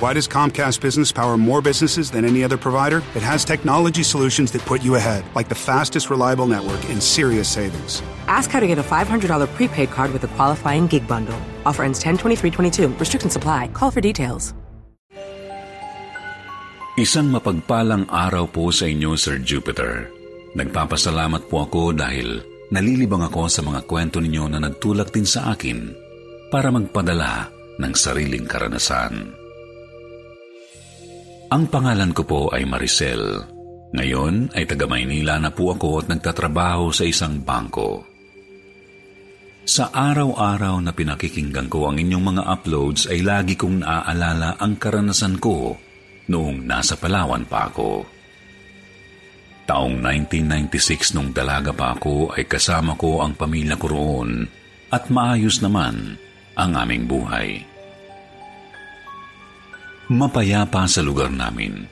Why does Comcast Business power more businesses than any other provider? It has technology solutions that put you ahead, like the fastest reliable network and serious savings. Ask how to get a $500 prepaid card with a qualifying gig bundle. Offer ends 10 23 Restrictions apply. Call for details. Isang mapagpalang araw po sa inyo, Sir Jupiter. Nagpapasalamat po ako dahil nalilibang ako sa mga kwento ninyo na nagtulak din sa akin para magpadala ng sariling karanasan. Ang pangalan ko po ay Maricel. Ngayon ay taga Maynila na po ako at nagtatrabaho sa isang bangko. Sa araw-araw na pinakikinggan ko ang inyong mga uploads ay lagi kong naaalala ang karanasan ko noong nasa Palawan pa ako. Taong 1996 nung dalaga pa ako ay kasama ko ang pamilya ko roon at maayos naman ang aming buhay mapayapa sa lugar namin.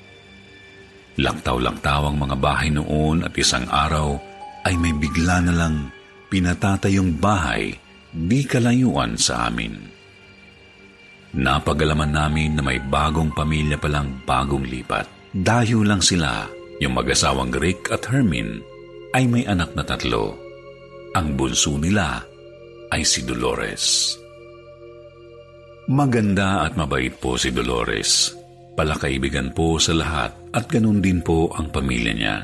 Laktaw-laktaw ang mga bahay noon at isang araw ay may bigla na lang pinatatayong bahay di kalayuan sa amin. Napagalaman namin na may bagong pamilya palang bagong lipat. Dayo lang sila, yung mag-asawang Rick at Hermin ay may anak na tatlo. Ang bunso nila ay si Dolores. Maganda at mabait po si Dolores. Palakaibigan po sa lahat at ganun din po ang pamilya niya.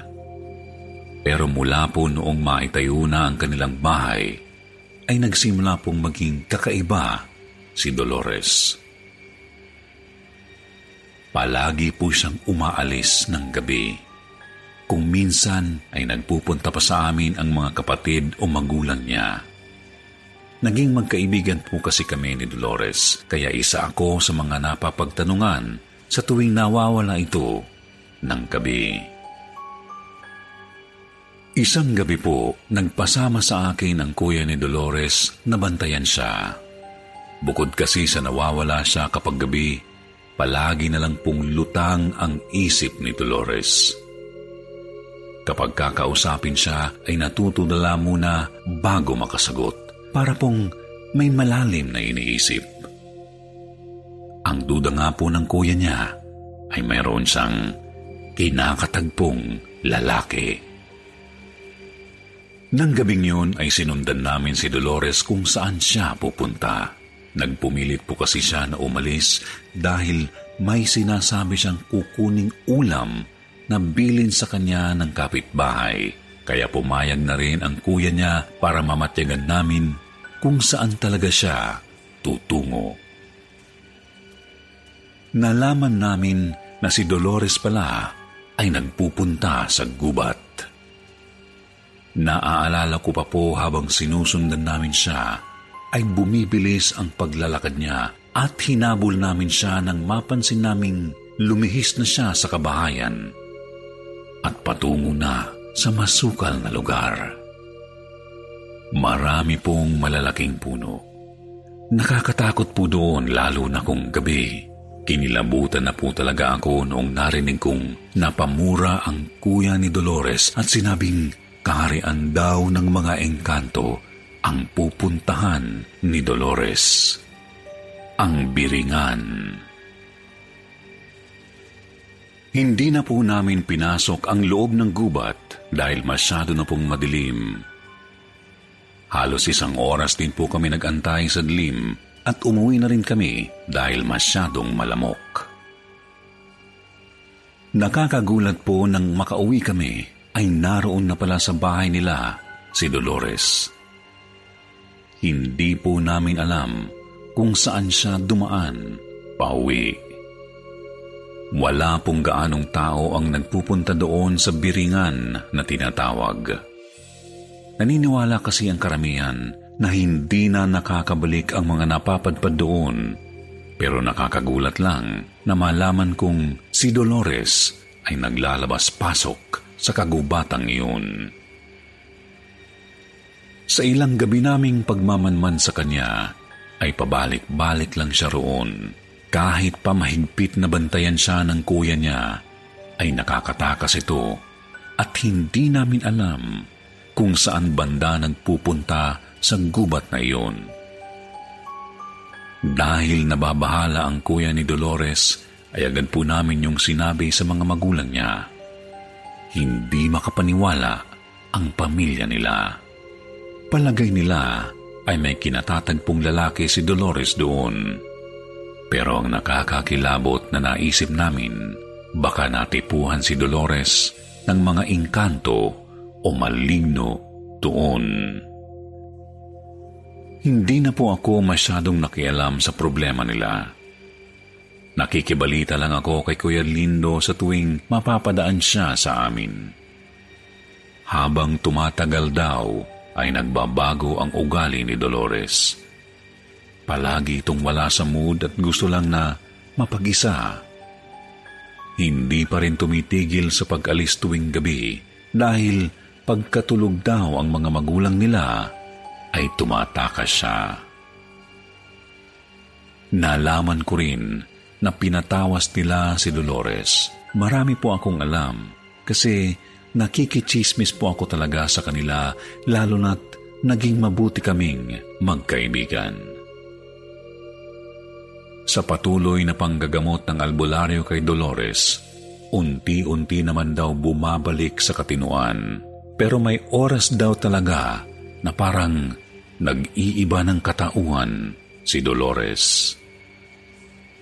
Pero mula po noong maitayo na ang kanilang bahay, ay nagsimula pong maging kakaiba si Dolores. Palagi po siyang umaalis ng gabi. Kung minsan ay nagpupunta pa sa amin ang mga kapatid o magulang niya. Naging magkaibigan po kasi kami ni Dolores, kaya isa ako sa mga napapagtanungan sa tuwing nawawala ito ng gabi. Isang gabi po, nagpasama sa akin ang kuya ni Dolores na bantayan siya. Bukod kasi sa nawawala siya kapag gabi, palagi na lang pong lutang ang isip ni Dolores. Kapag kakausapin siya ay natutudala muna bago makasagot para pong may malalim na iniisip. Ang duda nga po ng kuya niya ay mayroon siyang kinakatagpong lalaki. Nang gabing yun ay sinundan namin si Dolores kung saan siya pupunta. Nagpumilit po kasi siya na umalis dahil may sinasabi siyang kukuning ulam na bilin sa kanya ng kapitbahay. Kaya pumayag na rin ang kuya niya para mamatyagan namin kung saan talaga siya tutungo. Nalaman namin na si Dolores pala ay nagpupunta sa gubat. Naaalala ko pa po habang sinusundan namin siya ay bumibilis ang paglalakad niya at hinabol namin siya nang mapansin naming lumihis na siya sa kabahayan at patungo na sa masukal na lugar. Marami pong malalaking puno. Nakakatakot po doon lalo na kung gabi. Kinilabutan na po talaga ako noong narinig kong napamura ang kuya ni Dolores at sinabing kaharian daw ng mga engkanto ang pupuntahan ni Dolores. Ang biringan. Hindi na po namin pinasok ang loob ng gubat dahil masyado na pong madilim Halos isang oras din po kami nagantay sa dilim at umuwi na rin kami dahil masyadong malamok. Nakakagulat po nang makauwi kami ay naroon na pala sa bahay nila si Dolores. Hindi po namin alam kung saan siya dumaan pauwi. Wala pong gaanong tao ang nagpupunta doon sa biringan na tinatawag. Naniniwala kasi ang karamihan na hindi na nakakabalik ang mga napapadpad doon. Pero nakakagulat lang na malaman kong si Dolores ay naglalabas-pasok sa kagubatang iyon. Sa ilang gabi naming pagmamanman sa kanya, ay pabalik-balik lang siya roon. Kahit pa mahigpit na bantayan siya ng kuya niya, ay nakakatakas ito at hindi namin alam kung saan banda nagpupunta sa gubat na iyon. Dahil nababahala ang kuya ni Dolores, ay agad po namin yung sinabi sa mga magulang niya. Hindi makapaniwala ang pamilya nila. Palagay nila ay may kinatatagpong lalaki si Dolores doon. Pero ang nakakakilabot na naisip namin, baka natipuhan si Dolores ng mga engkanto o maligno doon. Hindi na po ako masyadong nakialam sa problema nila. Nakikibalita lang ako kay Kuya Lindo sa tuwing mapapadaan siya sa amin. Habang tumatagal daw, ay nagbabago ang ugali ni Dolores. Palagi itong wala sa mood at gusto lang na mapag-isa. Hindi pa rin tumitigil sa pag-alis tuwing gabi dahil pagkatulog daw ang mga magulang nila ay tumatakas siya. Nalaman ko rin na pinatawas nila si Dolores. Marami po akong alam kasi nakikichismis po ako talaga sa kanila lalo na't naging mabuti kaming magkaibigan. Sa patuloy na panggagamot ng albularyo kay Dolores, unti-unti naman daw bumabalik sa katinuan. Pero may oras daw talaga na parang nag-iiba ng katauhan si Dolores.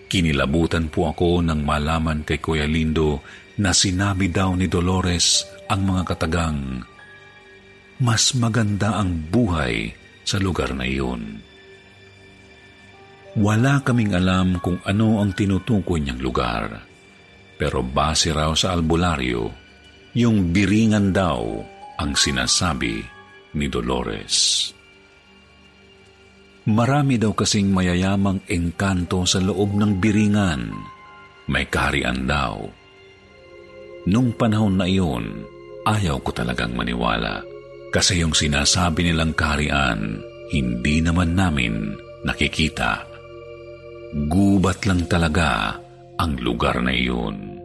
Kinilabutan po ako nang malaman kay Kuya Lindo na sinabi daw ni Dolores ang mga katagang, mas maganda ang buhay sa lugar na iyon. Wala kaming alam kung ano ang tinutukoy niyang lugar. Pero base raw sa albularyo, yung biringan daw ang sinasabi ni Dolores. Marami daw kasing mayayamang engkanto sa loob ng biringan. May kaharian daw. Nung panahon na iyon, ayaw ko talagang maniwala. Kasi yung sinasabi nilang kaharian, hindi naman namin nakikita. Gubat lang talaga ang lugar na iyon.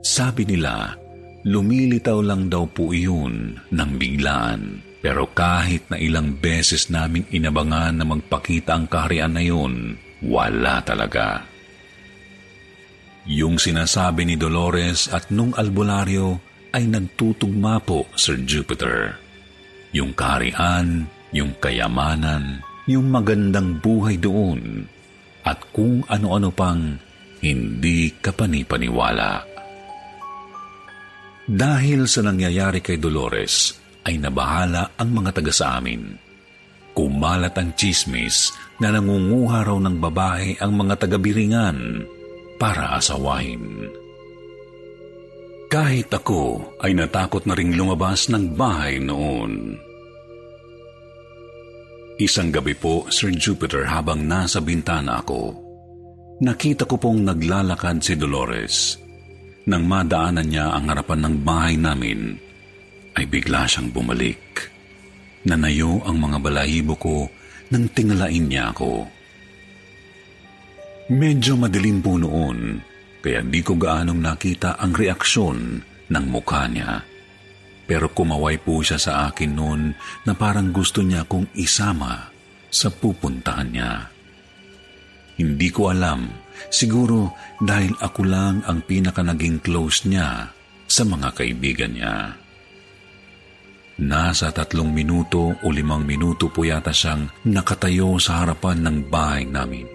Sabi nila, lumilitaw lang daw po iyon ng biglaan. Pero kahit na ilang beses namin inabangan na magpakita ang kaharian na iyon, wala talaga. Yung sinasabi ni Dolores at nung albularyo ay nagtutugma po, Sir Jupiter. Yung kaharian, yung kayamanan, yung magandang buhay doon, at kung ano-ano pang hindi kapanipaniwala. Dahil sa nangyayari kay Dolores, ay nabahala ang mga taga sa amin. Kumalat ang chismis na nangunguha raw ng babae ang mga taga-biringan para asawahin. Kahit ako ay natakot na ring lumabas ng bahay noon. Isang gabi po, Sir Jupiter, habang nasa bintana ako, nakita ko pong naglalakad si Dolores. Nang madaanan niya ang harapan ng bahay namin, ay bigla siyang bumalik. Nanayo ang mga balahibo ko nang tingalain niya ako. Medyo madilim po noon, kaya di ko gaanong nakita ang reaksyon ng mukha niya. Pero kumaway po siya sa akin noon na parang gusto niya kong isama sa pupuntahan niya. Hindi ko alam, siguro dahil ako lang ang pinaka naging close niya sa mga kaibigan niya. Nasa tatlong minuto o limang minuto po yata siyang nakatayo sa harapan ng bahay namin.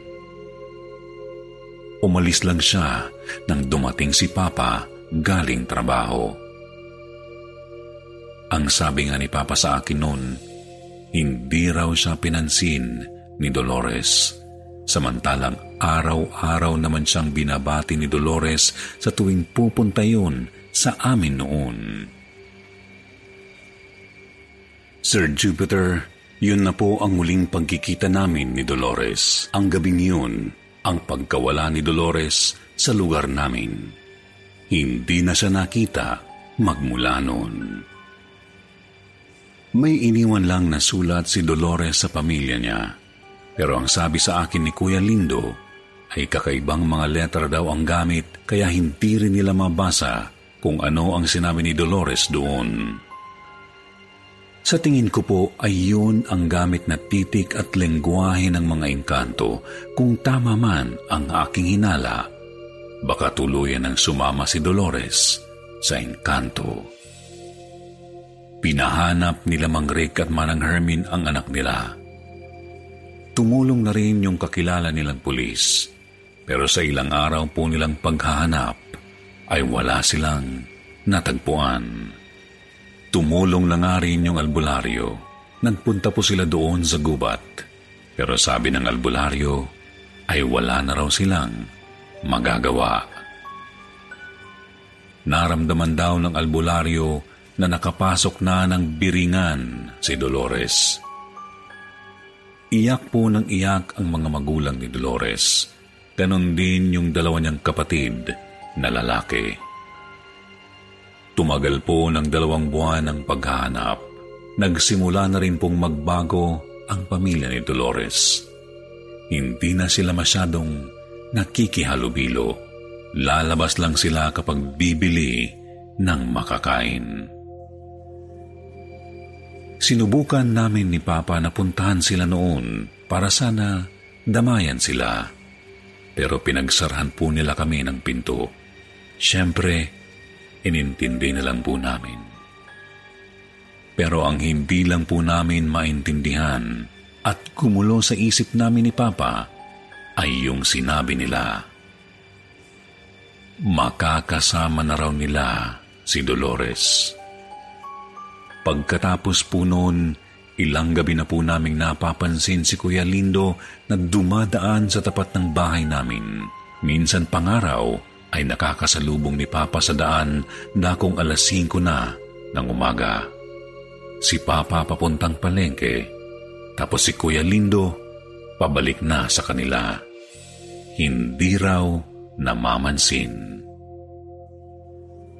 Umalis lang siya nang dumating si Papa galing trabaho. Ang sabi nga ni Papa sa akin noon, hindi raw siya pinansin ni Dolores. Samantalang araw-araw naman siyang binabati ni Dolores sa tuwing pupunta yun sa amin noon. Sir Jupiter, yun na po ang muling pagkikita namin ni Dolores. Ang gabing yun, ang pagkawala ni Dolores sa lugar namin. Hindi na siya nakita magmula noon. May iniwan lang na sulat si Dolores sa pamilya niya. Pero ang sabi sa akin ni Kuya Lindo ay kakaibang mga letra daw ang gamit kaya hindi rin nila mabasa kung ano ang sinabi ni Dolores doon. Sa tingin ko po ay yun ang gamit na titik at lengguwahe ng mga engkanto kung tama man ang aking hinala baka tuluyan ng sumama si Dolores sa engkanto. Pinahanap nila Mang Rick at Manang Hermin ang anak nila. Tumulong na rin yung kakilala nilang pulis. Pero sa ilang araw po nilang paghahanap ay wala silang natagpuan. Tumulong na nga rin yung albularyo. Nagpunta po sila doon sa gubat. Pero sabi ng albularyo ay wala na raw silang magagawa. Naramdaman daw ng albularyo na nakapasok na ng biringan si Dolores. Iyak po ng iyak ang mga magulang ni Dolores. Ganon din yung dalawa niyang kapatid na lalaki. Tumagal po ng dalawang buwan ang paghahanap. Nagsimula na rin pong magbago ang pamilya ni Dolores. Hindi na sila masyadong nakikihalubilo. Lalabas lang sila kapag bibili ng makakain. Sinubukan namin ni Papa na puntahan sila noon para sana damayan sila. Pero pinagsarhan po nila kami ng pinto. Siyempre, inintindi na lang po namin. Pero ang hindi lang po namin maintindihan at kumulo sa isip namin ni Papa ay yung sinabi nila. Makakasama na raw nila si Dolores. Pagkatapos po noon, ilang gabi na po naming napapansin si Kuya Lindo na dumadaan sa tapat ng bahay namin. Minsan pangaraw ay nakakasalubong ni Papa sa daan na kung alas 5 na ng umaga. Si Papa papuntang palengke, tapos si Kuya Lindo pabalik na sa kanila. Hindi raw namamansin.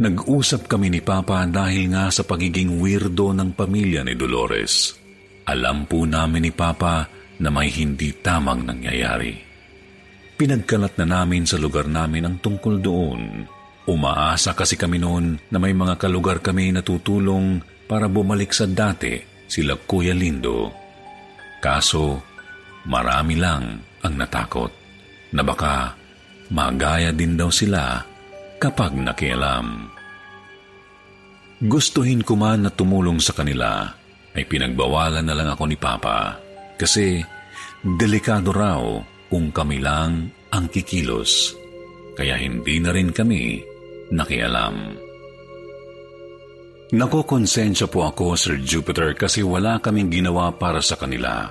Nag-usap kami ni Papa dahil nga sa pagiging weirdo ng pamilya ni Dolores. Alam po namin ni Papa na may hindi tamang nangyayari. Pinagkalat na namin sa lugar namin ang tungkol doon. Umaasa kasi kami noon na may mga kalugar kami na tutulong para bumalik sa dati sila Kuya Lindo. Kaso, marami lang ang natakot na baka magaya din daw sila kapag nakialam. Gustuhin ko man na tumulong sa kanila, ay pinagbawalan na lang ako ni Papa kasi delikado raw kung kami lang ang kikilos, kaya hindi na rin kami nakialam. Nakokonsensya po ako, Sir Jupiter, kasi wala kaming ginawa para sa kanila.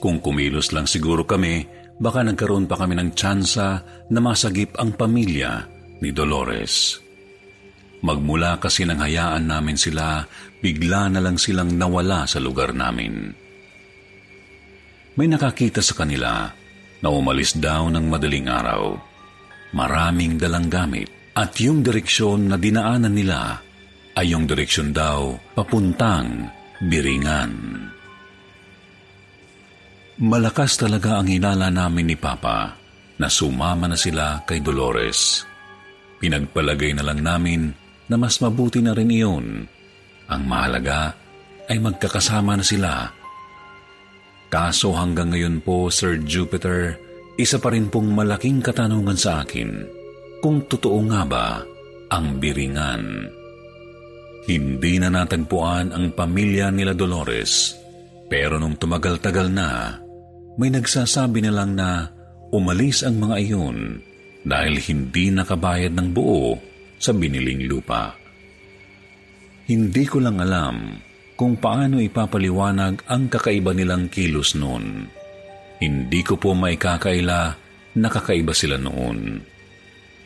Kung kumilos lang siguro kami, baka nagkaroon pa kami ng tsansa na masagip ang pamilya ni Dolores. Magmula kasi nang hayaan namin sila, bigla na lang silang nawala sa lugar namin. May nakakita sa kanila na umalis daw ng madaling araw. Maraming dalang gamit at yung direksyon na dinaanan nila ay yung direksyon daw papuntang Biringan. Malakas talaga ang hinala namin ni Papa na sumama na sila kay Dolores. Pinagpalagay na lang namin na mas mabuti na rin iyon. Ang mahalaga ay magkakasama na sila. Kaso hanggang ngayon po, Sir Jupiter, isa pa rin pong malaking katanungan sa akin kung totoo nga ba ang biringan. Hindi na natagpuan ang pamilya nila Dolores, pero nung tumagal-tagal na, may nagsasabi na lang na umalis ang mga iyon dahil hindi nakabayad ng buo sa biniling lupa. Hindi ko lang alam kung paano ipapaliwanag ang kakaiba nilang kilos noon. Hindi ko po maikakaila na kakaiba sila noon.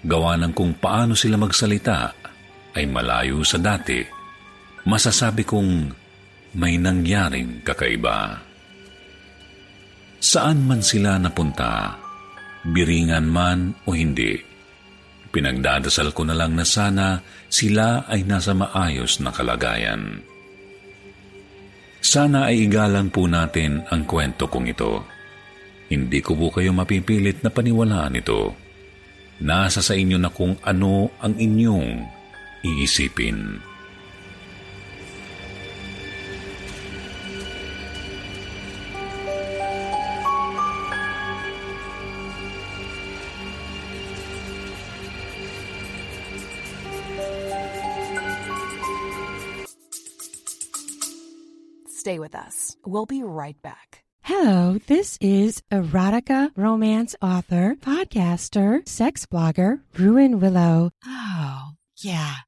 Gawa ng kung paano sila magsalita ay malayo sa dati. Masasabi kong may nangyaring kakaiba. Saan man sila napunta, biringan man o hindi. Pinagdadasal ko na lang na sana sila ay nasa maayos na kalagayan. Sana ay igalang po natin ang kwento kong ito. Hindi ko po kayo mapipilit na paniwalaan ito. Nasa sa inyo na kung ano ang inyong iisipin. Stay with us. We'll be right back. Hello, this is erotica romance author, podcaster, sex blogger, Ruin Willow. Oh, yeah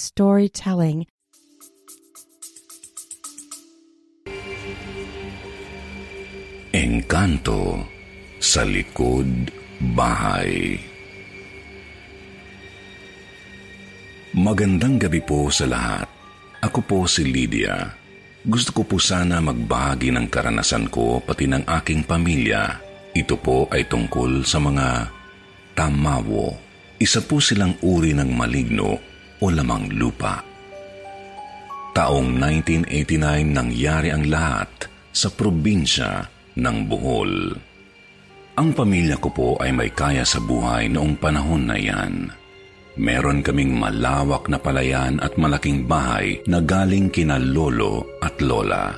storytelling. Engkanto sa likod bahay. Magandang gabi po sa lahat. Ako po si Lydia. Gusto ko po sana magbahagi ng karanasan ko pati ng aking pamilya. Ito po ay tungkol sa mga tamawo. Isa po silang uri ng maligno o lamang lupa. Taong 1989 nangyari ang lahat sa probinsya ng Bohol. Ang pamilya ko po ay may kaya sa buhay noong panahon na iyan. Meron kaming malawak na palayan at malaking bahay na galing kina lolo at lola.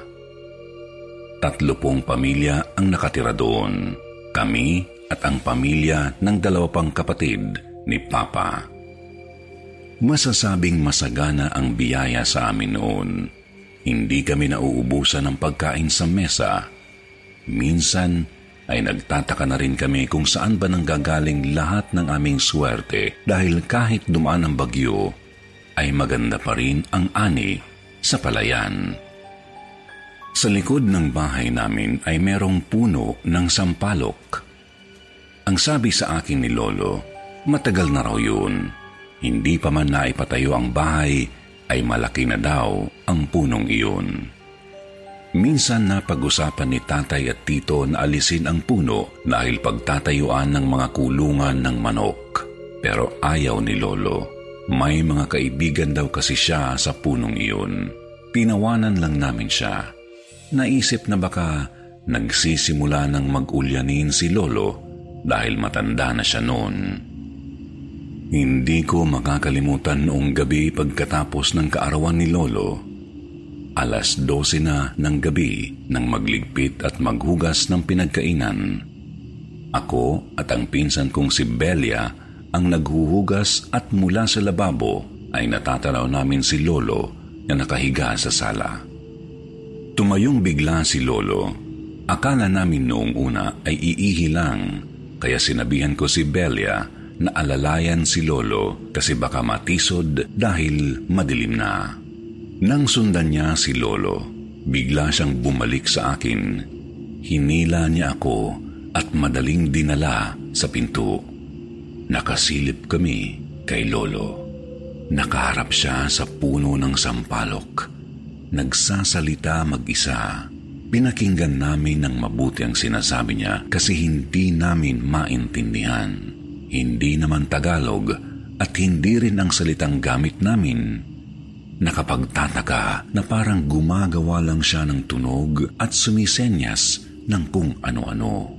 Tatlo pong pamilya ang nakatira doon. Kami at ang pamilya ng dalawa pang kapatid ni Papa masasabing masagana ang biyaya sa amin noon. Hindi kami nauubusan ng pagkain sa mesa. Minsan ay nagtataka na rin kami kung saan ba nanggagaling lahat ng aming swerte dahil kahit dumaan ang bagyo, ay maganda pa rin ang ani sa palayan. Sa likod ng bahay namin ay merong puno ng sampalok. Ang sabi sa akin ni Lolo, matagal na raw yun hindi pa man naipatayo ang bahay, ay malaki na daw ang punong iyon. Minsan na pag-usapan ni tatay at tito na alisin ang puno dahil pagtatayuan ng mga kulungan ng manok. Pero ayaw ni Lolo. May mga kaibigan daw kasi siya sa punong iyon. Pinawanan lang namin siya. Naisip na baka nagsisimula ng mag-ulyanin si Lolo dahil matanda na siya noon. Hindi ko makakalimutan noong gabi pagkatapos ng kaarawan ni Lolo. Alas 12 na ng gabi nang magligpit at maghugas ng pinagkainan. Ako at ang pinsan kong si Belia ang naghuhugas at mula sa lababo ay natatanaw namin si Lolo na nakahiga sa sala. Tumayong bigla si Lolo. Akala namin noong una ay iihi lang, kaya sinabihan ko si Belia na alalayan si Lolo kasi baka matisod dahil madilim na. Nang sundan niya si Lolo, bigla siyang bumalik sa akin. Hinila niya ako at madaling dinala sa pinto. Nakasilip kami kay Lolo. Nakaharap siya sa puno ng sampalok. Nagsasalita mag-isa. Pinakinggan namin ng mabuti ang sinasabi niya kasi hindi namin maintindihan hindi naman Tagalog at hindi rin ang salitang gamit namin. Nakapagtataka na parang gumagawa lang siya ng tunog at sumisenyas ng kung ano-ano.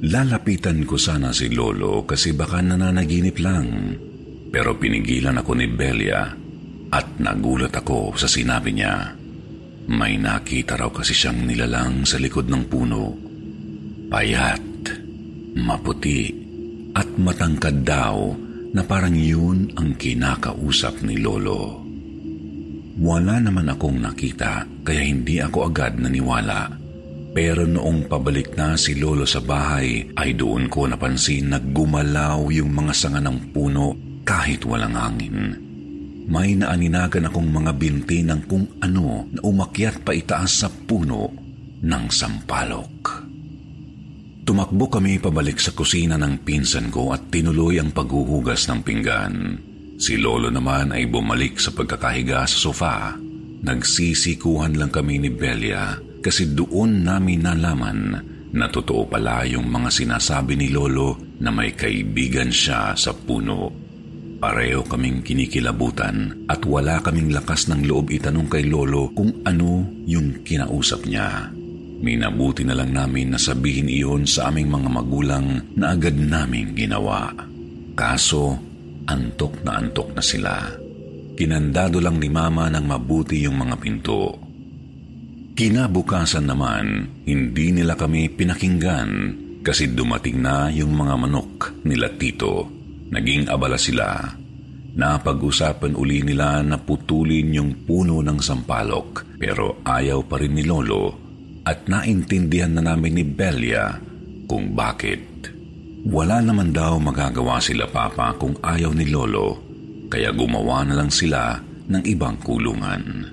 Lalapitan ko sana si Lolo kasi baka nananaginip lang. Pero pinigilan ako ni Belia at nagulat ako sa sinabi niya. May nakita raw kasi siyang nilalang sa likod ng puno. Payat, maputi, at matangkad daw na parang yun ang kinakausap ni Lolo. Wala naman akong nakita kaya hindi ako agad naniwala. Pero noong pabalik na si Lolo sa bahay ay doon ko napansin na gumalaw yung mga sanga ng puno kahit walang hangin. May naaninagan akong mga binti ng kung ano na umakyat pa itaas sa puno ng sampalok. Tumakbo kami pabalik sa kusina ng pinsan ko at tinuloy ang paghuhugas ng pinggan. Si Lolo naman ay bumalik sa pagkakahiga sa sofa. Nagsisikuhan lang kami ni Belia kasi doon namin nalaman na totoo pala yung mga sinasabi ni Lolo na may kaibigan siya sa puno. Pareho kaming kinikilabutan at wala kaming lakas ng loob itanong kay Lolo kung ano yung kinausap niya. Minabuti na lang namin na sabihin iyon sa aming mga magulang na agad naming ginawa. Kaso, antok na antok na sila. Kinandado lang ni Mama ng mabuti yung mga pinto. Kinabukasan naman, hindi nila kami pinakinggan kasi dumating na yung mga manok nila Tito. Naging abala sila. Napag-usapan uli nila na putulin yung puno ng sampalok pero ayaw pa rin ni Lolo at naintindihan na namin ni Belia kung bakit. Wala naman daw magagawa sila papa kung ayaw ni Lolo kaya gumawa na lang sila ng ibang kulungan.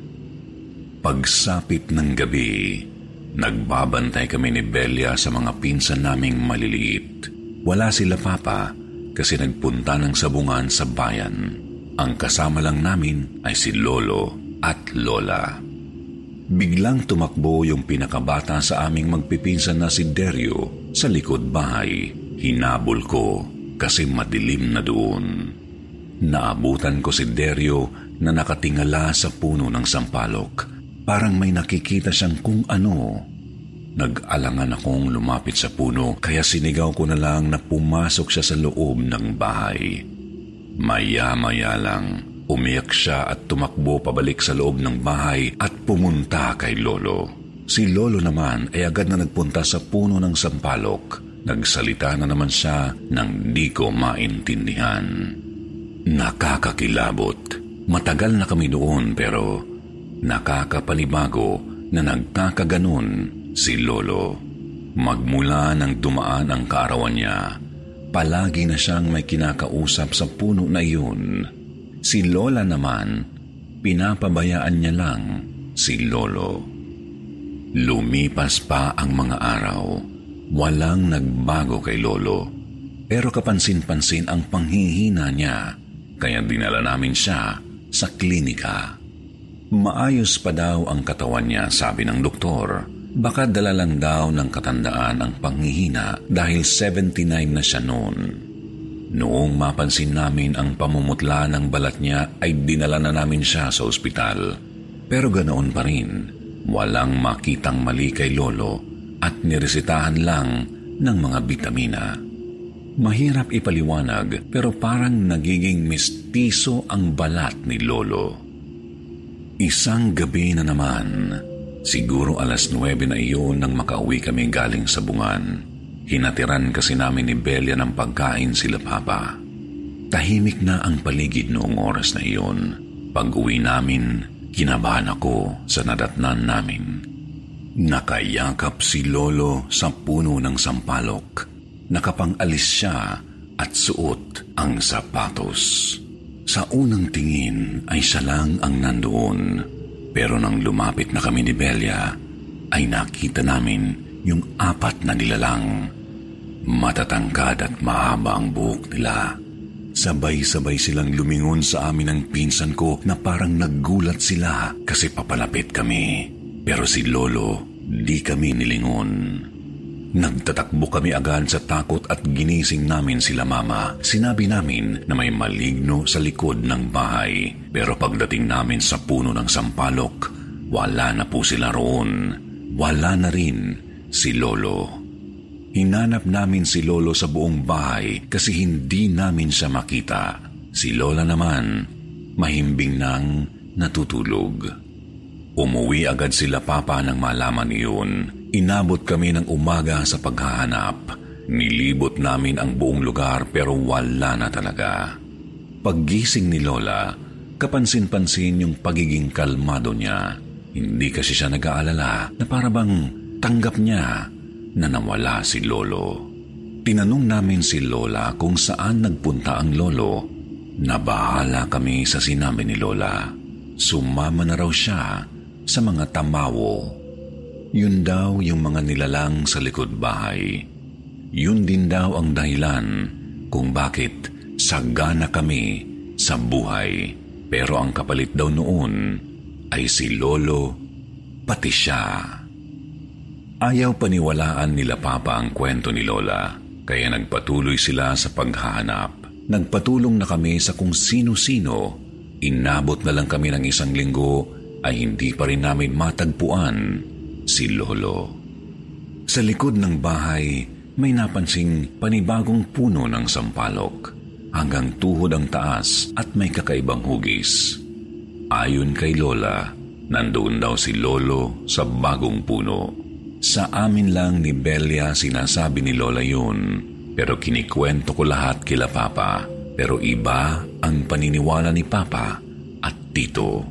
Pagsapit ng gabi, nagbabantay kami ni Belia sa mga pinsan naming maliliit. Wala sila papa kasi nagpunta ng sabungan sa bayan. Ang kasama lang namin ay si Lolo at Lola. Biglang tumakbo yung pinakabata sa aming magpipinsan na si Derio sa likod bahay. Hinabol ko kasi madilim na doon. Naabutan ko si Derio na nakatingala sa puno ng sampalok. Parang may nakikita siyang kung ano Nag-alangan akong lumapit sa puno kaya sinigaw ko na lang na pumasok siya sa loob ng bahay. Maya-maya lang, umiyak siya at tumakbo pabalik sa loob ng bahay at pumunta kay Lolo. Si Lolo naman ay agad na nagpunta sa puno ng sampalok. Nagsalita na naman siya nang di ko maintindihan. Nakakakilabot. Matagal na kami doon pero nakakapanibago na nagkakaganon si Lolo. Magmula nang dumaan ang kaarawan niya, palagi na siyang may kinakausap sa puno na iyon. Si Lola naman, pinapabayaan niya lang si Lolo. Lumipas pa ang mga araw. Walang nagbago kay Lolo. Pero kapansin-pansin ang panghihina niya, kaya dinala namin siya sa klinika. Maayos pa daw ang katawan niya, sabi ng doktor. Baka dala lang daw ng katandaan ang panghihina dahil 79 na siya noon. Noong mapansin namin ang pamumutla ng balat niya ay dinala na namin siya sa ospital. Pero ganoon pa rin, walang makitang mali kay Lolo at niresitahan lang ng mga bitamina. Mahirap ipaliwanag pero parang nagiging mistiso ang balat ni Lolo. Isang gabi na naman, Siguro alas 9 na iyon nang makauwi kami galing sa bungan. Hinatiran kasi namin ni Belia ng pagkain sila Papa. Tahimik na ang paligid noong oras na iyon. Pag uwi namin, kinabahan ako sa nadatnan namin. Nakayakap si Lolo sa puno ng sampalok. Nakapangalis siya at suot ang sapatos. Sa unang tingin ay siya lang ang nandoon pero nang lumapit na kami ni Belia, ay nakita namin yung apat na nilalang. Matatangkad at mahaba ang buhok nila. Sabay-sabay silang lumingon sa amin ng pinsan ko na parang naggulat sila kasi papalapit kami. Pero si Lolo, di kami nilingon. Nagtatakbo kami agad sa takot at ginising namin sila mama. Sinabi namin na may maligno sa likod ng bahay. Pero pagdating namin sa puno ng sampalok, wala na po sila roon. Wala na rin si Lolo. Hinanap namin si Lolo sa buong bahay kasi hindi namin siya makita. Si Lola naman, mahimbing nang natutulog. Umuwi agad sila papa nang malaman iyon. Inabot kami ng umaga sa paghahanap. Nilibot namin ang buong lugar pero wala na talaga. Paggising ni Lola, kapansin-pansin yung pagiging kalmado niya. Hindi kasi siya nag-aalala na parabang tanggap niya na nawala si Lolo. Tinanong namin si Lola kung saan nagpunta ang Lolo. Nabahala kami sa sinabi ni Lola. Sumama na raw siya sa mga tamawo yun daw yung mga nilalang sa likod bahay. Yun din daw ang dahilan kung bakit sagana kami sa buhay. Pero ang kapalit daw noon ay si Lolo, pati siya. Ayaw paniwalaan nila Papa ang kwento ni Lola, kaya nagpatuloy sila sa paghahanap. Nagpatulong na kami sa kung sino-sino. Inabot na lang kami ng isang linggo ay hindi pa rin namin matagpuan si Lolo. Sa likod ng bahay, may napansing panibagong puno ng sampalok. Hanggang tuhod ang taas at may kakaibang hugis. Ayon kay Lola, nandoon daw si Lolo sa bagong puno. Sa amin lang ni Belia sinasabi ni Lola yun pero kinikwento ko lahat kila Papa. Pero iba ang paniniwala ni Papa at Tito.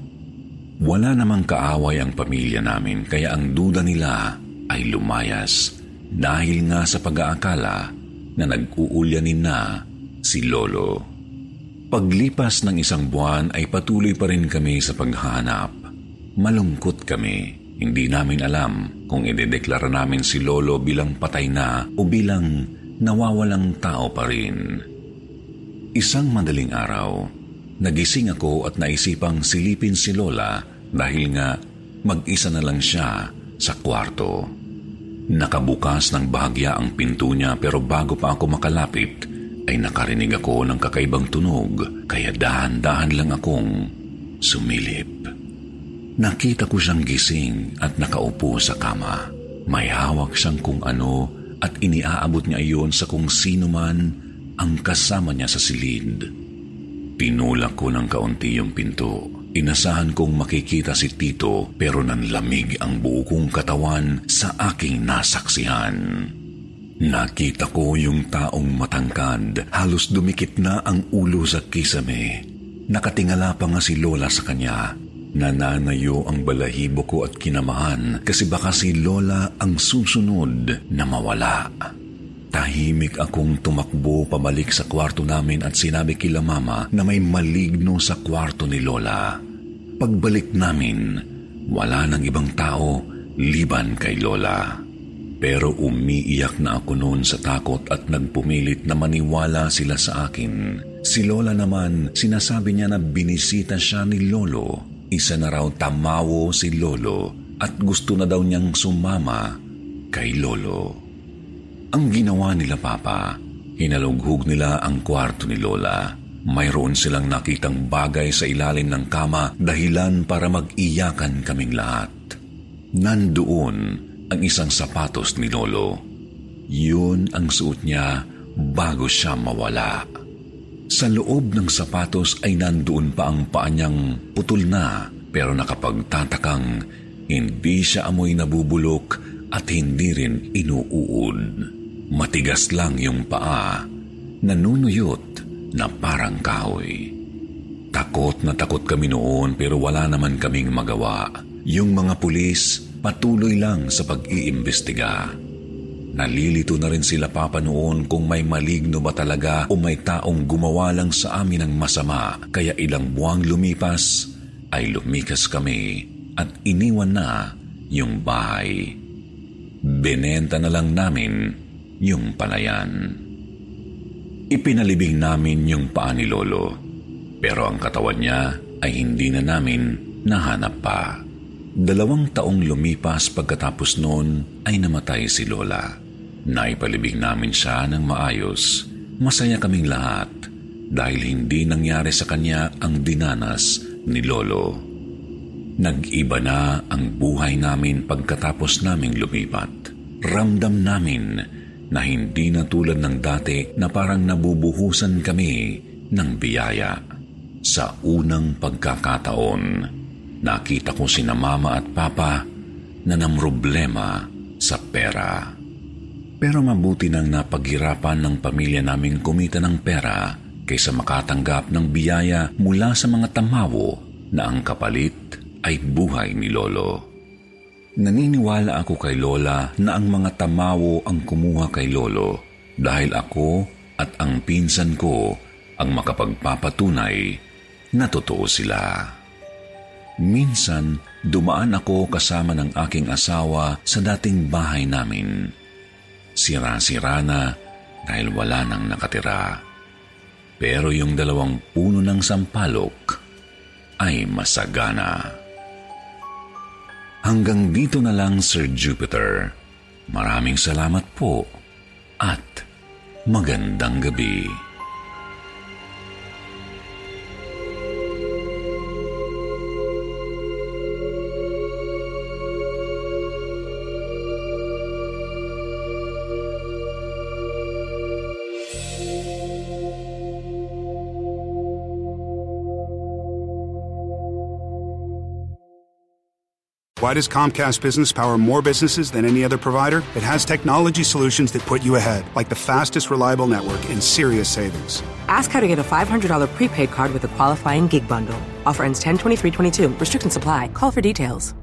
Wala namang kaaway ang pamilya namin kaya ang duda nila ay lumayas dahil nga sa pag-aakala na nag-uulyanin na si Lolo. Paglipas ng isang buwan ay patuloy pa rin kami sa paghahanap. Malungkot kami. Hindi namin alam kung idedeklara namin si Lolo bilang patay na o bilang nawawalang tao pa rin. Isang madaling araw, nagising ako at naisipang silipin si Lola dahil nga mag-isa na lang siya sa kwarto. Nakabukas ng bahagya ang pinto niya pero bago pa ako makalapit ay nakarinig ako ng kakaibang tunog kaya dahan-dahan lang akong sumilip. Nakita ko siyang gising at nakaupo sa kama. May hawak siyang kung ano at iniaabot niya iyon sa kung sino man ang kasama niya sa silid. Pinulak ko ng kaunti yung pinto. Inasahan kong makikita si Tito pero nanlamig ang buo katawan sa aking nasaksihan. Nakita ko yung taong matangkad, halos dumikit na ang ulo sa kisame. Nakatingala pa nga si Lola sa kanya Nananayo ang balahibo ko at kinamahan kasi baka si Lola ang susunod na mawala. Tahimik akong tumakbo pabalik sa kwarto namin at sinabi kila mama na may maligno sa kwarto ni Lola. Pagbalik namin, wala nang ibang tao liban kay Lola. Pero umiiyak na ako noon sa takot at nagpumilit na maniwala sila sa akin. Si Lola naman, sinasabi niya na binisita siya ni Lolo isa na raw tamawo si Lolo at gusto na daw niyang sumama kay Lolo. Ang ginawa nila Papa, hinalughog nila ang kwarto ni Lola. Mayroon silang nakitang bagay sa ilalim ng kama dahilan para mag-iyakan kaming lahat. Nandoon ang isang sapatos ni Lolo. Yun ang suot niya bago siya mawala. Sa loob ng sapatos ay nandoon pa ang paa niyang putol na pero nakapagtatakang hindi siya amoy nabubulok at hindi rin inuuod. Matigas lang yung paa, nanunuyot na parang kahoy. Takot na takot kami noon pero wala naman kaming magawa. Yung mga pulis patuloy lang sa pag-iimbestiga. Nalilito na rin sila papa kung may maligno ba talaga o may taong gumawa lang sa amin ng masama. Kaya ilang buwang lumipas ay lumikas kami at iniwan na yung bahay. Benenta na lang namin yung palayan. Ipinalibing namin yung paa ni Lolo. Pero ang katawan niya ay hindi na namin nahanap pa. Dalawang taong lumipas pagkatapos noon ay namatay si Lola. Naipalibing namin siya ng maayos. Masaya kaming lahat dahil hindi nangyari sa kanya ang dinanas ni Lolo. Nag-iba na ang buhay namin pagkatapos naming lumipat. Ramdam namin na hindi na tulad ng dati na parang nabubuhusan kami ng biyaya. Sa unang pagkakataon, nakita ko si na mama at papa na namroblema sa pera. Pero mabuti nang napaghirapan ng pamilya naming kumita ng pera kaysa makatanggap ng biyaya mula sa mga tamawo na ang kapalit ay buhay ni Lolo. Naniniwala ako kay Lola na ang mga tamawo ang kumuha kay Lolo dahil ako at ang pinsan ko ang makapagpapatunay na totoo sila. Minsan, dumaan ako kasama ng aking asawa sa dating bahay namin sira-sira na dahil wala nang nakatira. Pero yung dalawang puno ng sampalok ay masagana. Hanggang dito na lang, Sir Jupiter. Maraming salamat po at magandang gabi. Why does Comcast Business power more businesses than any other provider? It has technology solutions that put you ahead, like the fastest reliable network and serious savings. Ask how to get a $500 prepaid card with a qualifying gig bundle. Offer ends 10 23 22. Restrictions apply. Call for details.